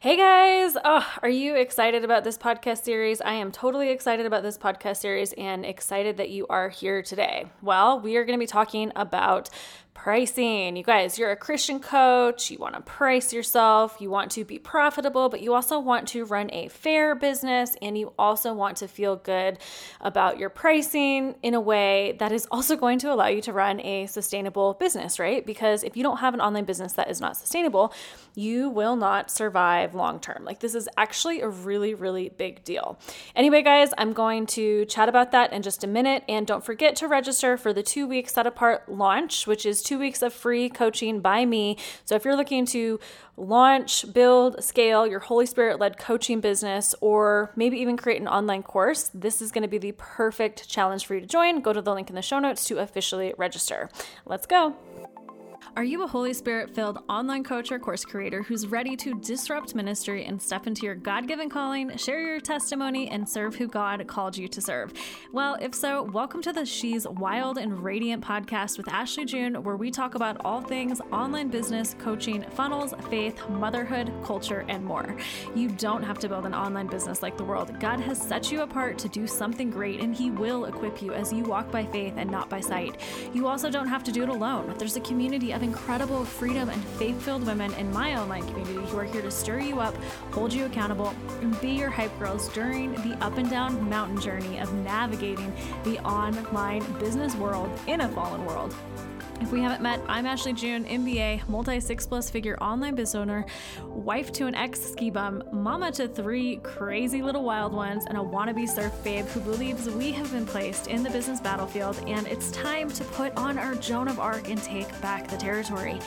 Hey guys! Oh, are you excited about this podcast series? I am totally excited about this podcast series and excited that you are here today. Well, we are going to be talking about pricing. You guys, you're a Christian coach, you want to price yourself, you want to be profitable, but you also want to run a fair business and you also want to feel good about your pricing in a way that is also going to allow you to run a sustainable business, right? Because if you don't have an online business that is not sustainable, you will not survive long term. Like, this is actually a really, really big deal. Anyway, guys, I'm going to chat about that in just a minute. And don't forget to register for the two week set apart launch, which is two weeks of free coaching by me. So if you're looking to launch, build, scale your Holy Spirit led coaching business, or maybe even create an online course, this is going to be the perfect challenge for you to join. Go to the link in the show notes to officially register. Let's go. Are you a Holy Spirit filled online coach or course creator who's ready to disrupt ministry and step into your God given calling, share your testimony, and serve who God called you to serve? Well, if so, welcome to the She's Wild and Radiant podcast with Ashley June, where we talk about all things online business, coaching, funnels, faith, motherhood, culture, and more. You don't have to build an online business like the world. God has set you apart to do something great, and He will equip you as you walk by faith and not by sight. You also don't have to do it alone. There's a community of incredible freedom and faith filled women in my online community who are here to stir you up, hold you accountable, and be your hype girls during the up and down mountain journey of navigating the online business world in a fallen world. If we haven't met, I'm Ashley June, MBA, multi six plus figure online business owner, wife to an ex ski bum, mama to three crazy little wild ones, and a wannabe surf babe who believes we have been placed in the business battlefield and it's time to put on our Joan of Arc and take back the territory.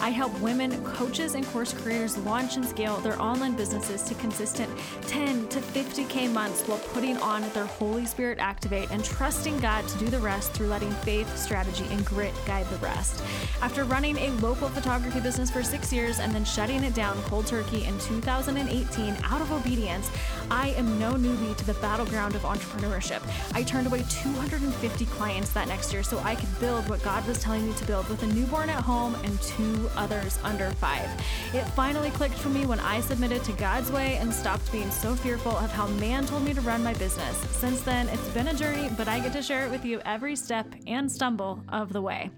I help women, coaches, and course creators launch and scale their online businesses to consistent 10 to 50K months while putting on their Holy Spirit activate and trusting God to do the rest through letting faith, strategy, and grit guide the rest. After running a local photography business for six years and then shutting it down cold turkey in 2018 out of obedience, I am no newbie to the battleground of entrepreneurship. I turned away 250 clients that next year so I could build what God was telling me to build with a newborn at home and two others under five. It finally clicked for me when I submitted to God's way and stopped being so fearful of how man told me to run my business. Since then, it's been a journey, but I get to share it with you every step and stumble of the way.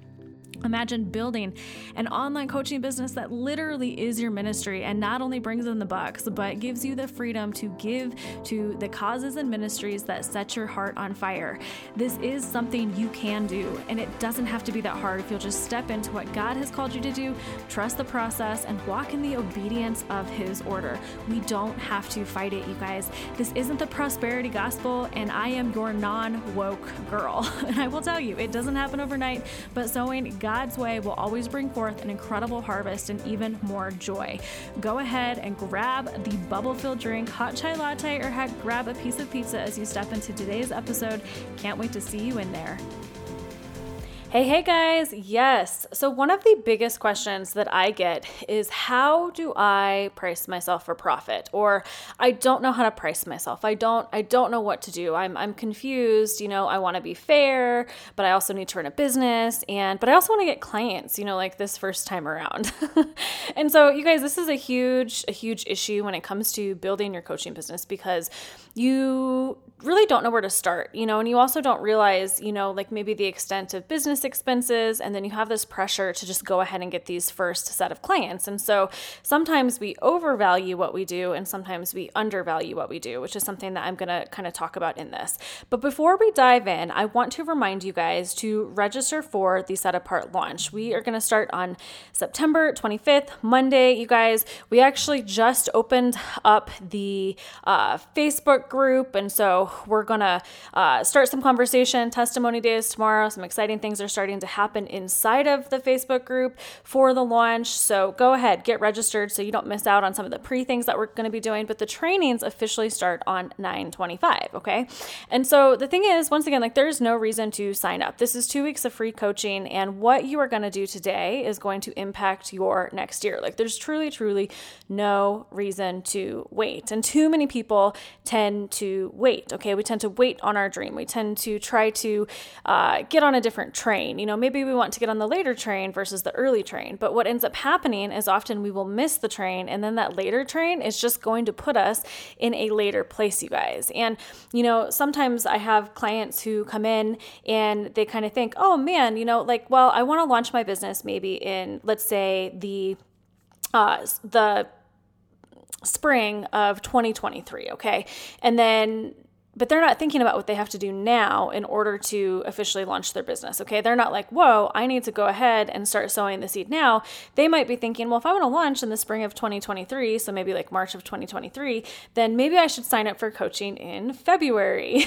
Imagine building an online coaching business that literally is your ministry and not only brings in the bucks, but gives you the freedom to give to the causes and ministries that set your heart on fire. This is something you can do, and it doesn't have to be that hard if you'll just step into what God has called you to do, trust the process, and walk in the obedience of His order. We don't have to fight it, you guys. This isn't the prosperity gospel, and I am your non woke girl. And I will tell you, it doesn't happen overnight, but sowing God's way will always bring forth an incredible harvest and even more joy. Go ahead and grab the bubble filled drink, hot chai latte, or heck, grab a piece of pizza as you step into today's episode. Can't wait to see you in there. Hey, hey guys. Yes. So, one of the biggest questions that I get is how do I price myself for profit? Or I don't know how to price myself. I don't I don't know what to do. I'm I'm confused, you know, I want to be fair, but I also need to run a business and but I also want to get clients, you know, like this first time around. and so, you guys, this is a huge a huge issue when it comes to building your coaching business because you really don't know where to start, you know, and you also don't realize, you know, like maybe the extent of business expenses. And then you have this pressure to just go ahead and get these first set of clients. And so sometimes we overvalue what we do and sometimes we undervalue what we do, which is something that I'm going to kind of talk about in this. But before we dive in, I want to remind you guys to register for the Set Apart launch. We are going to start on September 25th, Monday. You guys, we actually just opened up the uh, Facebook group. And so we're going to uh, start some conversation, testimony days tomorrow. Some exciting things are starting to happen inside of the Facebook group for the launch. So go ahead, get registered so you don't miss out on some of the pre things that we're going to be doing. But the trainings officially start on 925. Okay. And so the thing is, once again, like there's no reason to sign up. This is two weeks of free coaching. And what you are going to do today is going to impact your next year. Like there's truly, truly no reason to wait. And too many people tend to wait. Okay. We tend to wait on our dream. We tend to try to uh, get on a different train train. You know, maybe we want to get on the later train versus the early train. But what ends up happening is often we will miss the train, and then that later train is just going to put us in a later place, you guys. And, you know, sometimes I have clients who come in and they kind of think, oh man, you know, like, well, I want to launch my business maybe in, let's say, the uh, the spring of 2023, okay? And then but they're not thinking about what they have to do now in order to officially launch their business. Okay. They're not like, whoa, I need to go ahead and start sowing the seed now. They might be thinking, well, if I want to launch in the spring of 2023, so maybe like March of 2023, then maybe I should sign up for coaching in February.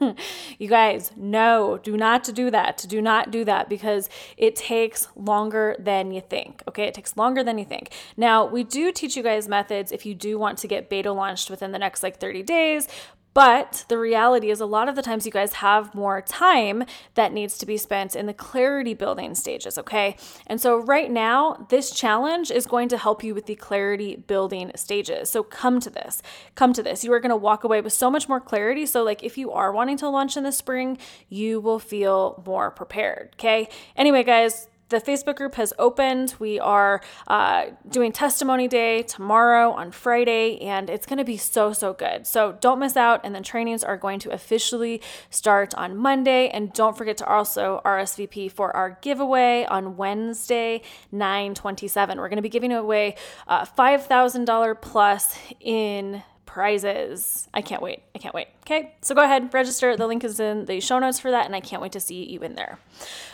you guys, no, do not do that. Do not do that because it takes longer than you think. Okay. It takes longer than you think. Now, we do teach you guys methods if you do want to get beta launched within the next like 30 days, but the reality is, a lot of the times you guys have more time that needs to be spent in the clarity building stages, okay? And so, right now, this challenge is going to help you with the clarity building stages. So, come to this. Come to this. You are going to walk away with so much more clarity. So, like, if you are wanting to launch in the spring, you will feel more prepared, okay? Anyway, guys, the Facebook group has opened. We are uh, doing testimony day tomorrow on Friday, and it's going to be so, so good. So don't miss out. And the trainings are going to officially start on Monday. And don't forget to also RSVP for our giveaway on Wednesday, 927. We're going to be giving away uh, $5,000 plus in prizes. I can't wait. I can't wait. Okay, so go ahead, register. The link is in the show notes for that, and I can't wait to see you in there.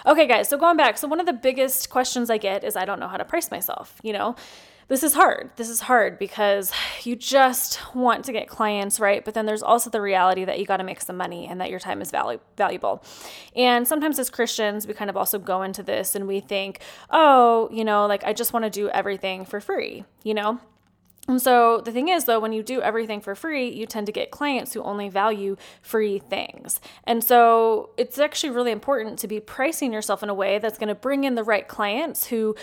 Okay, guys, so going back, so one of the biggest questions I get is I don't know how to price myself. You know, this is hard. This is hard because you just want to get clients, right? But then there's also the reality that you got to make some money and that your time is valu- valuable. And sometimes as Christians, we kind of also go into this and we think, oh, you know, like I just want to do everything for free, you know? And so the thing is, though, when you do everything for free, you tend to get clients who only value free things. And so it's actually really important to be pricing yourself in a way that's going to bring in the right clients who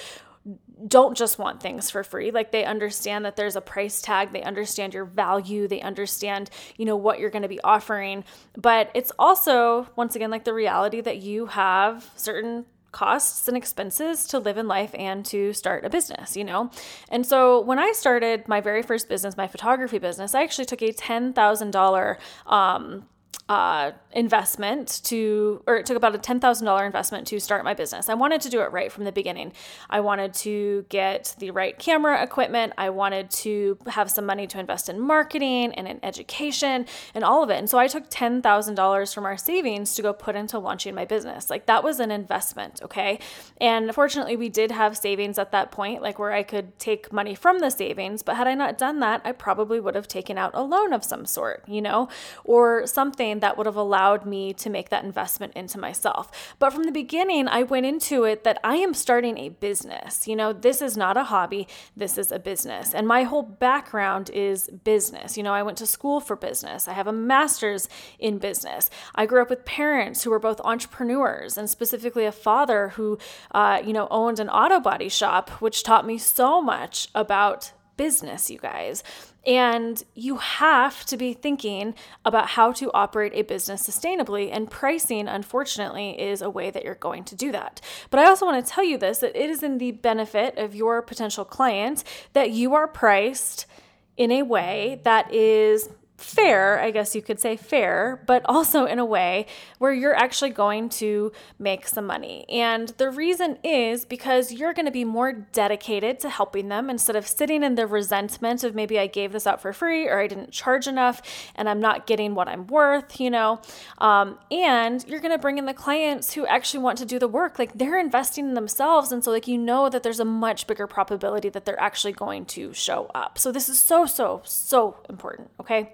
don't just want things for free like they understand that there's a price tag they understand your value they understand you know what you're going to be offering but it's also once again like the reality that you have certain costs and expenses to live in life and to start a business, you know? And so when I started my very first business, my photography business, I actually took a $10,000 um, uh, investment to, or it took about a $10,000 investment to start my business. I wanted to do it right from the beginning. I wanted to get the right camera equipment. I wanted to have some money to invest in marketing and in education and all of it. And so I took $10,000 from our savings to go put into launching my business. Like that was an investment, okay? And fortunately, we did have savings at that point, like where I could take money from the savings. But had I not done that, I probably would have taken out a loan of some sort, you know, or something that would have allowed me to make that investment into myself. But from the beginning, I went into it that I am starting a business. You know, this is not a hobby, this is a business. And my whole background is business. You know, I went to school for business, I have a master's in business. I grew up with parents who were both entrepreneurs and specifically a father who, uh, you know, owned an auto body shop, which taught me so much about business, you guys. And you have to be thinking about how to operate a business sustainably. And pricing, unfortunately, is a way that you're going to do that. But I also want to tell you this that it is in the benefit of your potential client that you are priced in a way that is fair, I guess you could say fair, but also in a way where you're actually going to make some money. And the reason is because you're going to be more dedicated to helping them instead of sitting in the resentment of maybe I gave this out for free or I didn't charge enough and I'm not getting what I'm worth, you know. Um, and you're going to bring in the clients who actually want to do the work. Like they're investing in themselves. And so, like, you know that there's a much bigger probability that they're actually going to show up. So, this is so, so, so important. Okay.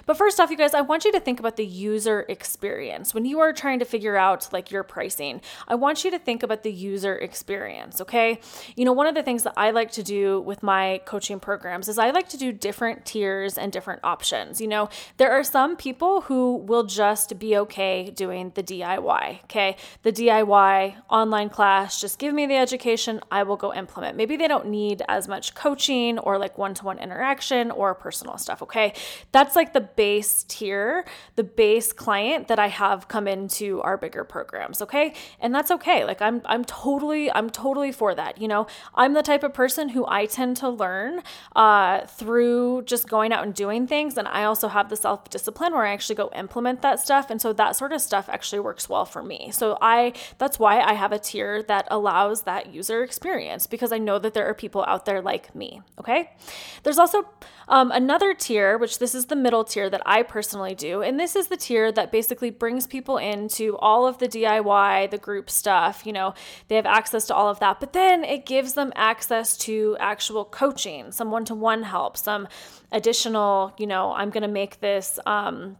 But first off, you guys, I want you to think about the user experience. When you are trying to figure out like your pricing, I want you to think about the user experience, okay? You know, one of the things that I like to do with my coaching programs is I like to do different tiers and different options. You know, there are some people who will just be okay doing the DIY, okay? The DIY online class, just give me the education, I will go implement. Maybe they don't need as much coaching or like one to one interaction or personal stuff, okay? That's that's like the base tier, the base client that I have come into our bigger programs, okay? And that's okay. Like I'm I'm totally I'm totally for that. You know, I'm the type of person who I tend to learn uh, through just going out and doing things, and I also have the self discipline where I actually go implement that stuff, and so that sort of stuff actually works well for me. So I that's why I have a tier that allows that user experience because I know that there are people out there like me. Okay, there's also um, another tier, which this is the middle tier that I personally do, and this is the tier that basically brings people into all of the DIY, the group stuff. You know, they have access to all of that, but then it gives them access to actual coaching, some one to one help, some additional, you know, I'm going to make this. Um,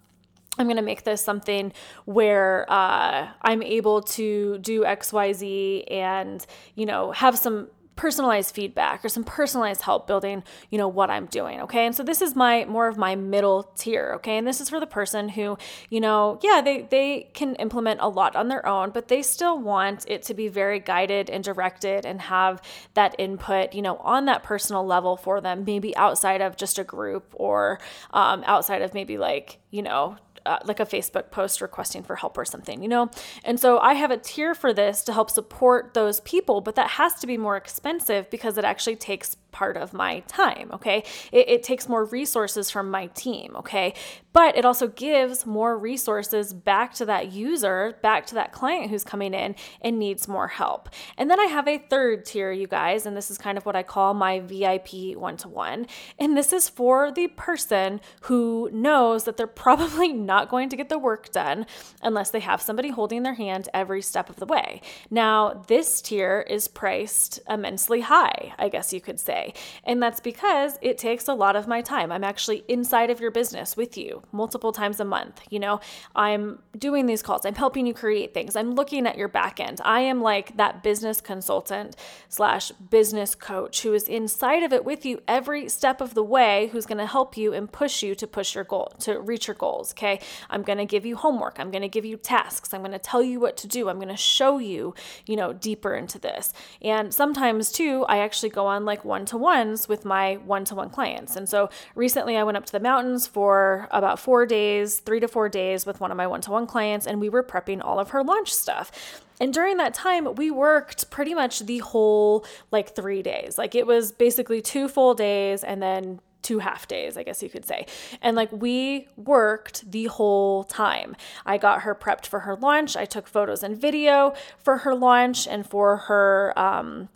I'm going to make this something where uh, I'm able to do XYZ and, you know, have some personalized feedback or some personalized help building, you know, what I'm doing. Okay. And so this is my more of my middle tier. Okay. And this is for the person who, you know, yeah, they, they can implement a lot on their own, but they still want it to be very guided and directed and have that input, you know, on that personal level for them, maybe outside of just a group or um, outside of maybe like, you know, uh, like a Facebook post requesting for help or something, you know? And so I have a tier for this to help support those people, but that has to be more expensive because it actually takes part of my time, okay? It, it, takes more resources from my team, okay? But it also gives more resources back to that user, back to that client who's coming in and needs more help. And then I have a third tier, you guys, and this is kind of what I call my VIP one to one. And this is for the person who knows that they're probably not going to get the work done unless they have somebody holding their hand every step of the way. Now, this tier is priced immensely high, I guess you could say day. And that's because it takes a lot of my time. I'm actually inside of your business with you multiple times a month. You know, I'm doing these calls, I'm helping you create things, I'm looking at your back end. I am like that business consultant slash business coach who is inside of it with you every step of the way, who's going to help you and push you to push your goal, to reach your goals. Okay. I'm going to give you homework, I'm going to give you tasks, I'm going to tell you what to do, I'm going to show you, you know, deeper into this. And sometimes too, I actually go on like one to ones with my one to one clients. And so recently I went up to the mountains for about four days, three to four days with one of my one to one clients, and we were prepping all of her launch stuff. And during that time, we worked pretty much the whole like three days. Like it was basically two full days and then two half days, I guess you could say. And like we worked the whole time. I got her prepped for her launch. I took photos and video for her launch and for her um,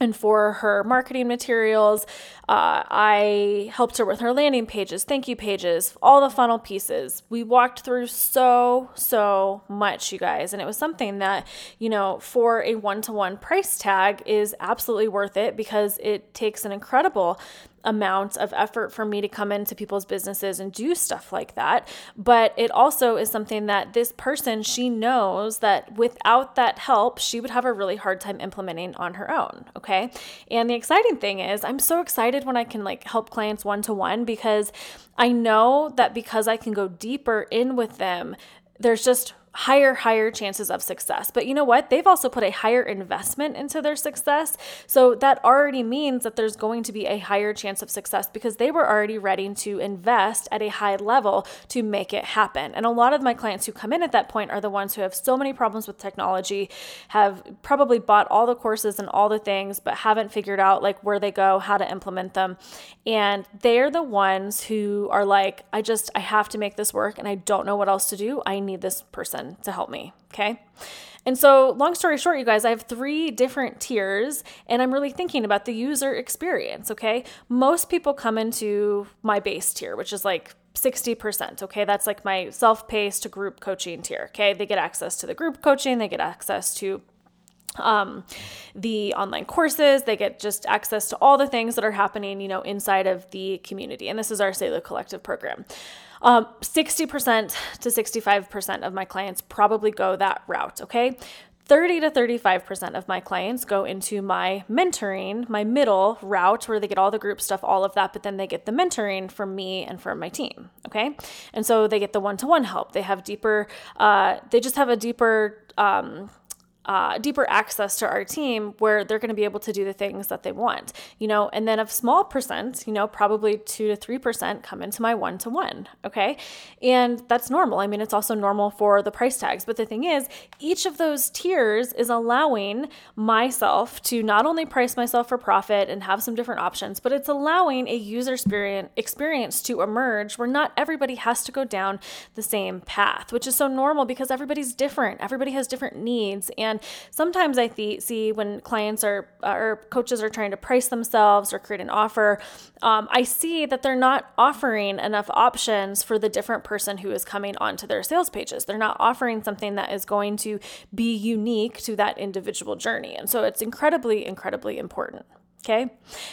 and for her marketing materials. Uh, I helped her with her landing pages, thank you pages, all the funnel pieces. We walked through so, so much, you guys. And it was something that, you know, for a one to one price tag is absolutely worth it because it takes an incredible amount of effort for me to come into people's businesses and do stuff like that. But it also is something that this person, she knows that without that help, she would have a really hard time implementing on her own. Okay. And the exciting thing is, I'm so excited when I can like help clients one to one because I know that because I can go deeper in with them, there's just higher, higher chances of success. But you know what? They've also put a higher investment into their success. So that already means that there's going to be a higher chance of success because they were already ready to invest at a high level to make it happen. And a lot of my clients who come in at that point are the ones who have so many problems with technology, have probably bought all the courses and all the things, but haven't figured out like where they go, how to implement them. And they're the ones who are like, I just, I have to make this work and I don't know what else to do. I need this to help me. Okay. And so, long story short, you guys, I have three different tiers, and I'm really thinking about the user experience. Okay. Most people come into my base tier, which is like 60%. Okay. That's like my self paced group coaching tier. Okay. They get access to the group coaching, they get access to um, the online courses. They get just access to all the things that are happening, you know, inside of the community. And this is our Selah Collective program. Um, 60% to 65% of my clients probably go that route, okay? 30 to 35% of my clients go into my mentoring, my middle route where they get all the group stuff, all of that, but then they get the mentoring from me and from my team. Okay. And so they get the one to one help. They have deeper, uh, they just have a deeper, um, uh, deeper access to our team where they're going to be able to do the things that they want, you know, and then a small percent, you know, probably two to three percent come into my one to one. Okay. And that's normal. I mean, it's also normal for the price tags. But the thing is, each of those tiers is allowing myself to not only price myself for profit and have some different options, but it's allowing a user experience experience to emerge where not everybody has to go down the same path, which is so normal because everybody's different. Everybody has different needs. And sometimes I th- see when clients are or coaches are trying to price themselves or create an offer, um, I see that they're not offering enough options for the different person who is coming onto their sales pages. They're not offering something that is going to be unique to that individual journey. And so it's incredibly, incredibly important. Okay.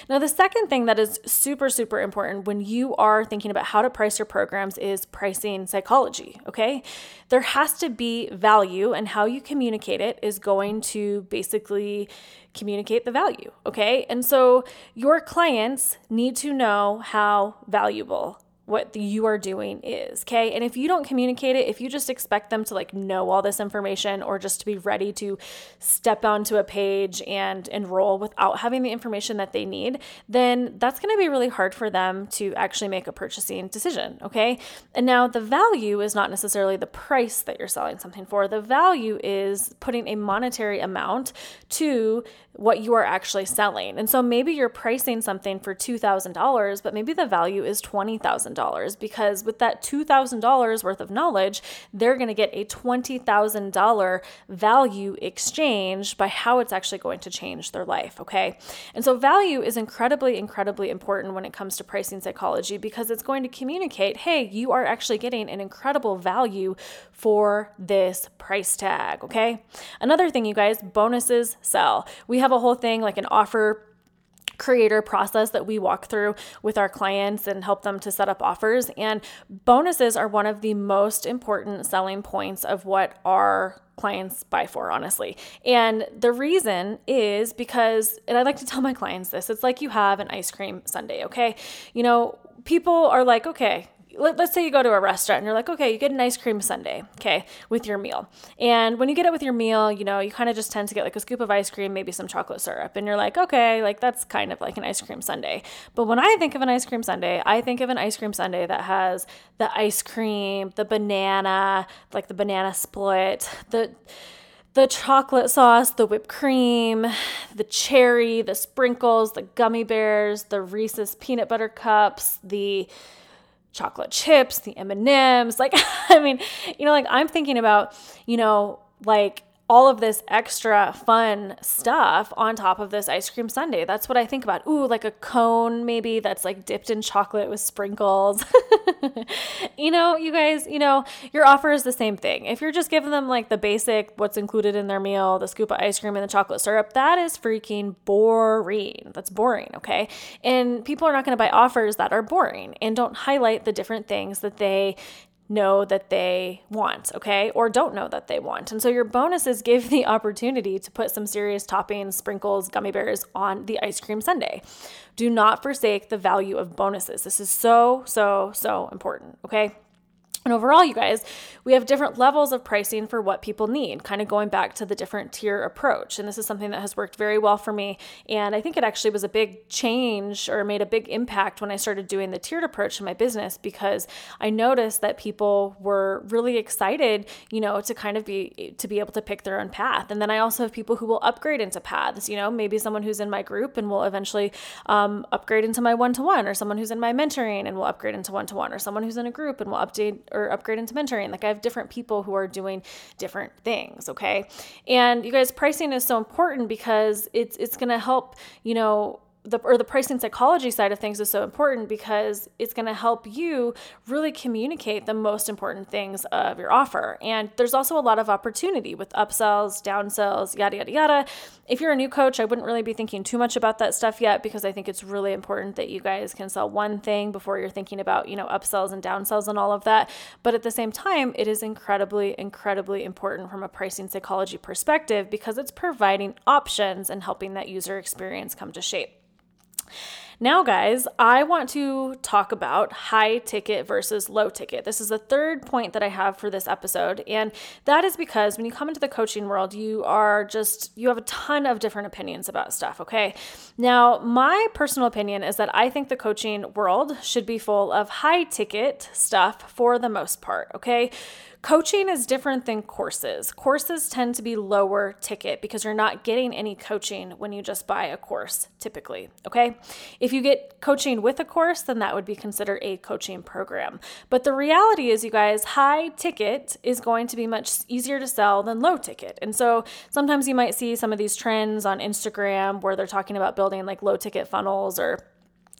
Now, the second thing that is super, super important when you are thinking about how to price your programs is pricing psychology. Okay. There has to be value, and how you communicate it is going to basically communicate the value. Okay. And so your clients need to know how valuable what you are doing is, okay? And if you don't communicate it, if you just expect them to like know all this information or just to be ready to step onto a page and enroll without having the information that they need, then that's going to be really hard for them to actually make a purchasing decision, okay? And now the value is not necessarily the price that you're selling something for. The value is putting a monetary amount to what you are actually selling. And so maybe you're pricing something for $2,000, but maybe the value is $20,000 because with that $2,000 worth of knowledge, they're going to get a $20,000 value exchange by how it's actually going to change their life. Okay. And so value is incredibly, incredibly important when it comes to pricing psychology because it's going to communicate hey, you are actually getting an incredible value for this price tag. Okay. Another thing, you guys, bonuses sell. We have a whole thing like an offer creator process that we walk through with our clients and help them to set up offers. And bonuses are one of the most important selling points of what our clients buy for, honestly. And the reason is because, and I like to tell my clients this it's like you have an ice cream sundae, okay? You know, people are like, okay, let, us say you go to a restaurant and you're like, okay, you get an ice cream sundae, okay, with your meal. And when you get it with your meal, you know, you kind of just tend to get like a scoop of ice cream, maybe some chocolate syrup. And you're like, okay, like that's kind of like an ice cream sundae. But when I think of an ice cream sundae, I think of an ice cream sundae that has the ice cream, the banana, like the banana split, the the chocolate sauce, the whipped cream, the cherry, the sprinkles, the gummy bears, the Reese's peanut butter cups, the chocolate chips, the M&Ms. Like I mean, you know, like I'm thinking about, you know, like all of this extra fun stuff on top of this ice cream sundae. That's what I think about. Ooh, like a cone maybe that's like dipped in chocolate with sprinkles. you know, you guys, you know, your offer is the same thing. If you're just giving them like the basic what's included in their meal, the scoop of ice cream and the chocolate syrup, that is freaking boring. That's boring, okay? And people are not going to buy offers that are boring and don't highlight the different things that they know that they want, okay? Or don't know that they want. And so your bonuses give the opportunity to put some serious toppings, sprinkles, gummy bears on the ice cream sundae. Do not forsake the value of bonuses. This is so, so, so important, okay? And overall, you guys, we have different levels of pricing for what people need, kind of going back to the different tier approach. And this is something that has worked very well for me. And I think it actually was a big change or made a big impact when I started doing the tiered approach in my business because I noticed that people were really excited, you know, to kind of be to be able to pick their own path. And then I also have people who will upgrade into paths, you know, maybe someone who's in my group and will eventually um, upgrade into my one to one, or someone who's in my mentoring and will upgrade into one to one, or someone who's in a group and will update or upgrade into mentoring. Like I have different people who are doing different things, okay? And you guys pricing is so important because it's it's going to help, you know, the or the pricing psychology side of things is so important because it's going to help you really communicate the most important things of your offer. And there's also a lot of opportunity with upsells, downsells, yada yada yada. If you're a new coach, I wouldn't really be thinking too much about that stuff yet because I think it's really important that you guys can sell one thing before you're thinking about, you know, upsells and downsells and all of that. But at the same time, it is incredibly incredibly important from a pricing psychology perspective because it's providing options and helping that user experience come to shape. Now, guys, I want to talk about high ticket versus low ticket. This is the third point that I have for this episode. And that is because when you come into the coaching world, you are just, you have a ton of different opinions about stuff, okay? Now, my personal opinion is that I think the coaching world should be full of high ticket stuff for the most part, okay? Coaching is different than courses. Courses tend to be lower ticket because you're not getting any coaching when you just buy a course, typically. Okay. If you get coaching with a course, then that would be considered a coaching program. But the reality is, you guys, high ticket is going to be much easier to sell than low ticket. And so sometimes you might see some of these trends on Instagram where they're talking about building like low ticket funnels or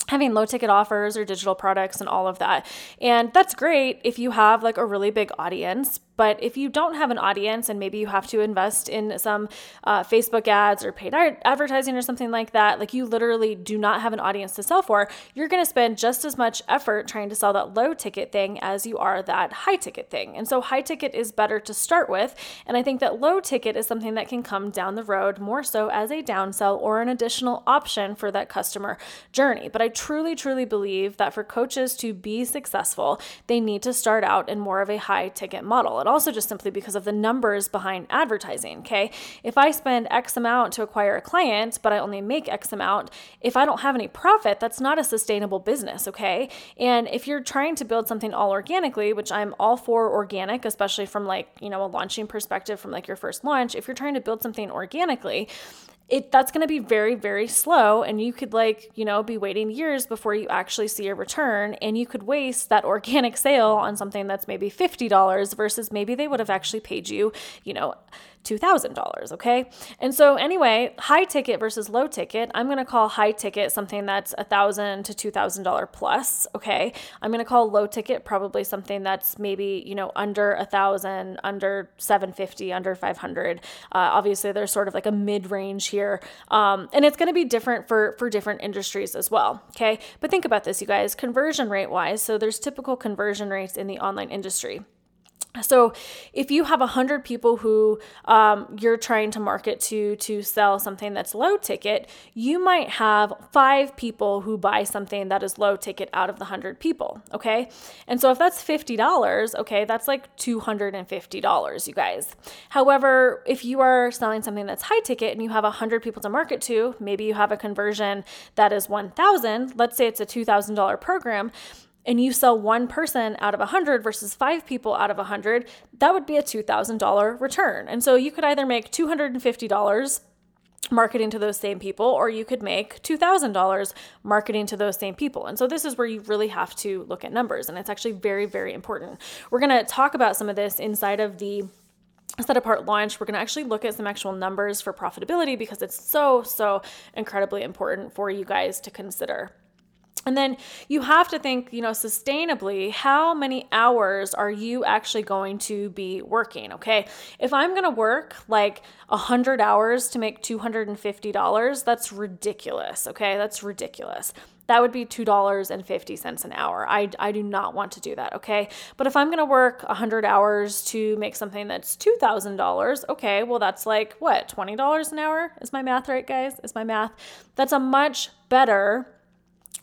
having low ticket offers or digital products and all of that. And that's great if you have like a really big audience, but if you don't have an audience and maybe you have to invest in some uh, Facebook ads or paid advertising or something like that, like you literally do not have an audience to sell for, you're going to spend just as much effort trying to sell that low ticket thing as you are that high ticket thing. And so high ticket is better to start with. And I think that low ticket is something that can come down the road more so as a downsell or an additional option for that customer journey. But I truly, truly believe that for coaches to be successful, they need to start out in more of a high ticket model And also just simply because of the numbers behind advertising. Okay. If I spend X amount to acquire a client, but I only make X amount, if I don't have any profit, that's not a sustainable business. Okay. And if you're trying to build something all organically, which I'm all for organic, especially from like, you know, a launching perspective from like your first launch, if you're trying to build something organically, it that's going to be very very slow and you could like you know be waiting years before you actually see a return and you could waste that organic sale on something that's maybe $50 versus maybe they would have actually paid you you know $2,000, okay? And so anyway, high ticket versus low ticket, I'm to call high ticket something that's 1,000 to $2,000 plus, okay? I'm to call low ticket probably something that's maybe, you know, under a 1000, under 750, under 500. Uh, obviously there's sort of like a mid-range here. Um, and it's to be different for for different industries as well, okay? But think about this you guys, conversion rate wise, so there's typical conversion rates in the online industry. So, if you have 100 people who um, you're trying to market to to sell something that's low ticket, you might have five people who buy something that is low ticket out of the 100 people. Okay. And so, if that's $50, okay, that's like $250, you guys. However, if you are selling something that's high ticket and you have 100 people to market to, maybe you have a conversion that is 1000 let's say it's a $2,000 program and you sell one person out of 100 versus five people out of 100, that would be a $2,000 return. And so you could either make $250 marketing to those same people, or you could make $2,000 marketing to those same people. And so this is where you really have to look at numbers. And it's actually very, very important. We're going to talk about some of this inside of the set apart launch we're going to actually look at some actual numbers for profitability because it's so so incredibly important for you guys to consider and then you have to think, you know, sustainably, how many hours are you actually going to be working? Okay. If I'm going to work like 100 hours to make $250, that's ridiculous. Okay. That's ridiculous. That would be $2.50 an hour. I, I do not want to do that. Okay. But if I'm going to work 100 hours to make something that's $2,000, okay, well, that's like what, $20 an hour? Is my math right, guys? Is my math? That's a much better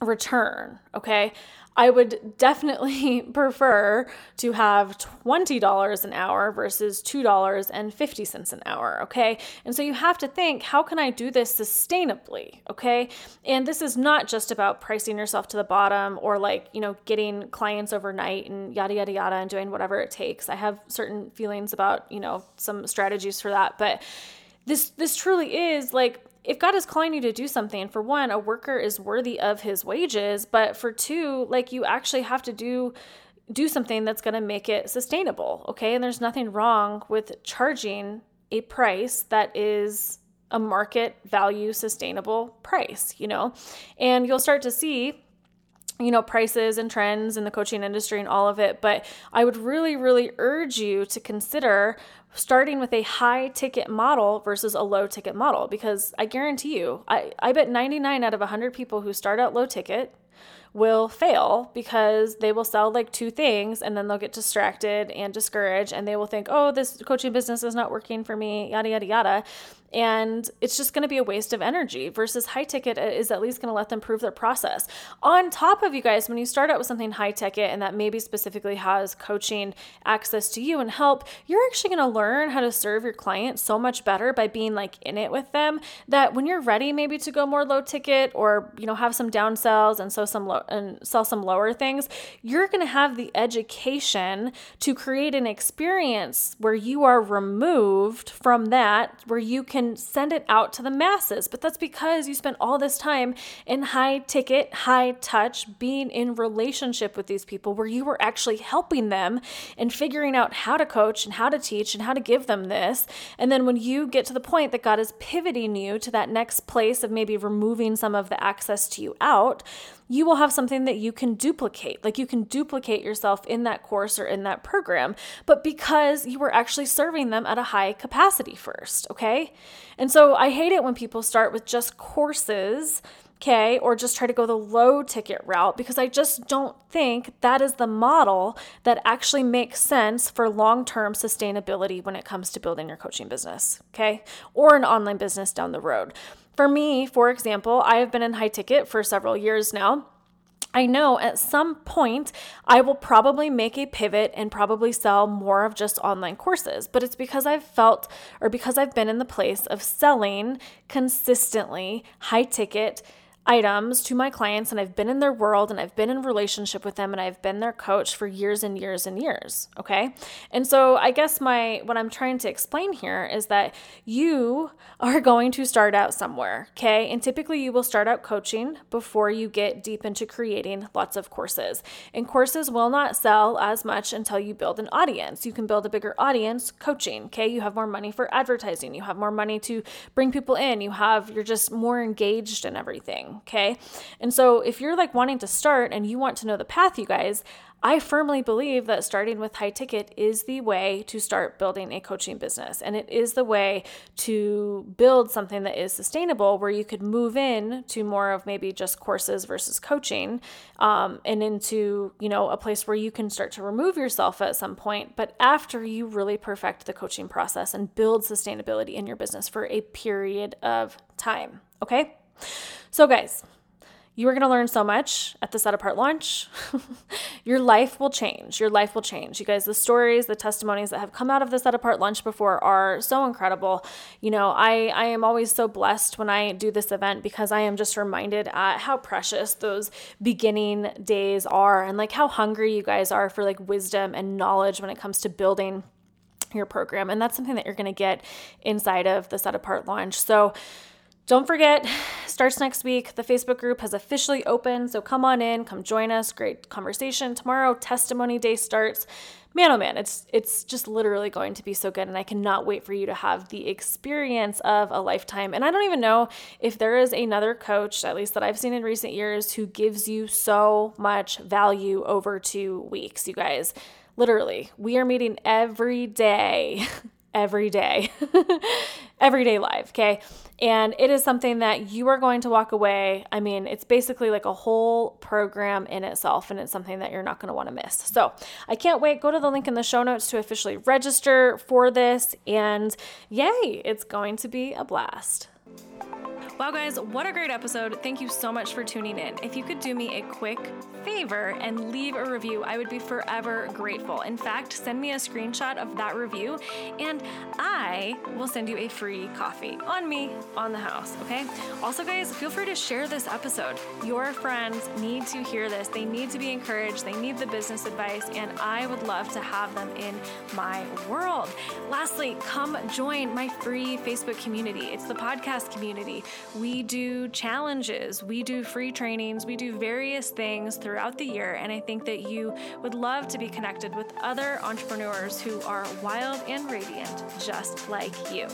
return, okay? I would definitely prefer to have $20 an hour versus $2.50 an hour, okay? And so you have to think, how can I do this sustainably, okay? And this is not just about pricing yourself to the bottom or like, you know, getting clients overnight and yada, yada, yada, and doing whatever it takes. I have certain feelings about, you know, some strategies for that, but this this truly is like if God is calling you to do something, for one, a worker is worthy of his wages, but for two, like you actually have to do do something that's going to make it sustainable, okay? And there's nothing wrong with charging a price that is a market value sustainable price, you know? And you'll start to see you know, prices and trends in the coaching industry and all of it. But I would really, really urge you to consider starting with a high ticket model versus a low ticket model because I guarantee you, I, I bet 99 out of 100 people who start out low ticket will fail because they will sell like two things and then they'll get distracted and discouraged and they will think, oh, this coaching business is not working for me, yada, yada, yada. And it's just going to be a waste of energy versus high ticket uh, is at least going to let them prove their process. On top of you guys, when you start out with something high ticket and that maybe specifically has coaching access to you and help, you're actually going to learn how to serve your client so much better by being like in it with them that when you're ready maybe to go more low ticket or you know have some down sells and so some low and sell some lower things, you're going to have the education to create an experience where you are removed from that where you can send it out to the masses. But that's because you spent all this time in high ticket, high touch, being in relationship with these people where you were actually helping them and figuring out how to coach and how to teach and how to give them this. And then when you get to the point that God is pivoting you to that next place of maybe removing some of the access to you out, you will have something that you can duplicate. Like you can duplicate yourself in that course or in that program, but because you were actually serving them at a high capacity first, okay? And so I hate it when people start with just courses okay, or just try to go the low ticket route because I just don't think that is the model that actually makes sense for long term sustainability when it comes to building your coaching business, okay, or an online business down the road. For me, for example, I have been in high ticket for several years now. I know at some point I will probably make a pivot and probably sell more of just online courses, but it's because I've felt or because I've been in the place of selling consistently high ticket items to my clients and I've been in their world and I've been in relationship with them and I've been their coach for years and years and years, okay? And so I guess my what I'm trying to explain here is that you are going to start out somewhere, okay? And typically you will start out coaching before you get deep into creating lots of courses. And courses will not sell as much until you build an audience. You can build a bigger audience coaching, okay? You have more money for advertising, you have more money to bring people in, you have you're just more engaged in everything. Okay. And so if you're like wanting to start and you want to know the path, you guys, I firmly believe that starting with high ticket is the way to start building a coaching business. And it is the way to build something that is sustainable where you could move in to more of maybe just courses versus coaching um, and into, you know, a place where you can start to remove yourself at some point. But after you really perfect the coaching process and build sustainability in your business for a period of time. Okay. So, guys, you are going to learn so much at the Set Apart launch. Your life will change. Your life will change. You guys, the stories, the testimonies that have come out of the Set Apart launch before are so incredible. You know, I, I am always so blessed when I do this event because I am just reminded at how precious those beginning days are and like how hungry you guys are for like wisdom and knowledge when it comes to building your program. And that's something that you're going to get inside of the Set Apart launch. So, don't forget, starts next week. The Facebook group has officially opened, so come on in, come join us. Great conversation. Tomorrow, testimony day starts. Man, oh man, it's it's just literally going to be so good, and I cannot wait for you to have the experience of a lifetime. And I don't even know if there is another coach, at least that I've seen in recent years, who gives you so much value over two weeks. You guys, literally, we are meeting every day. every day, everyday life. Okay. And it is something that you are going to walk away. I mean, it's basically like a whole program in itself, and it's something that you're not going to want to miss. So I can't wait. Go to the link in the show notes to officially register for this. And yay, it's going to be a blast. Wow, guys, what a great episode. Thank you so much for tuning in. If you could do me a quick favor and leave a review, I would be forever grateful. In fact, send me a screenshot of that review and I will send you a free coffee on me, on the house, okay? Also, guys, feel free to share this episode. Your friends need to hear this. They need to be encouraged, they need the business advice, and I would love to have them in my world. Lastly, come join my free Facebook community. It's the podcast community. We do challenges, we do free trainings, we do various things throughout the year. And I think that you would love to be connected with other entrepreneurs who are wild and radiant, just like you.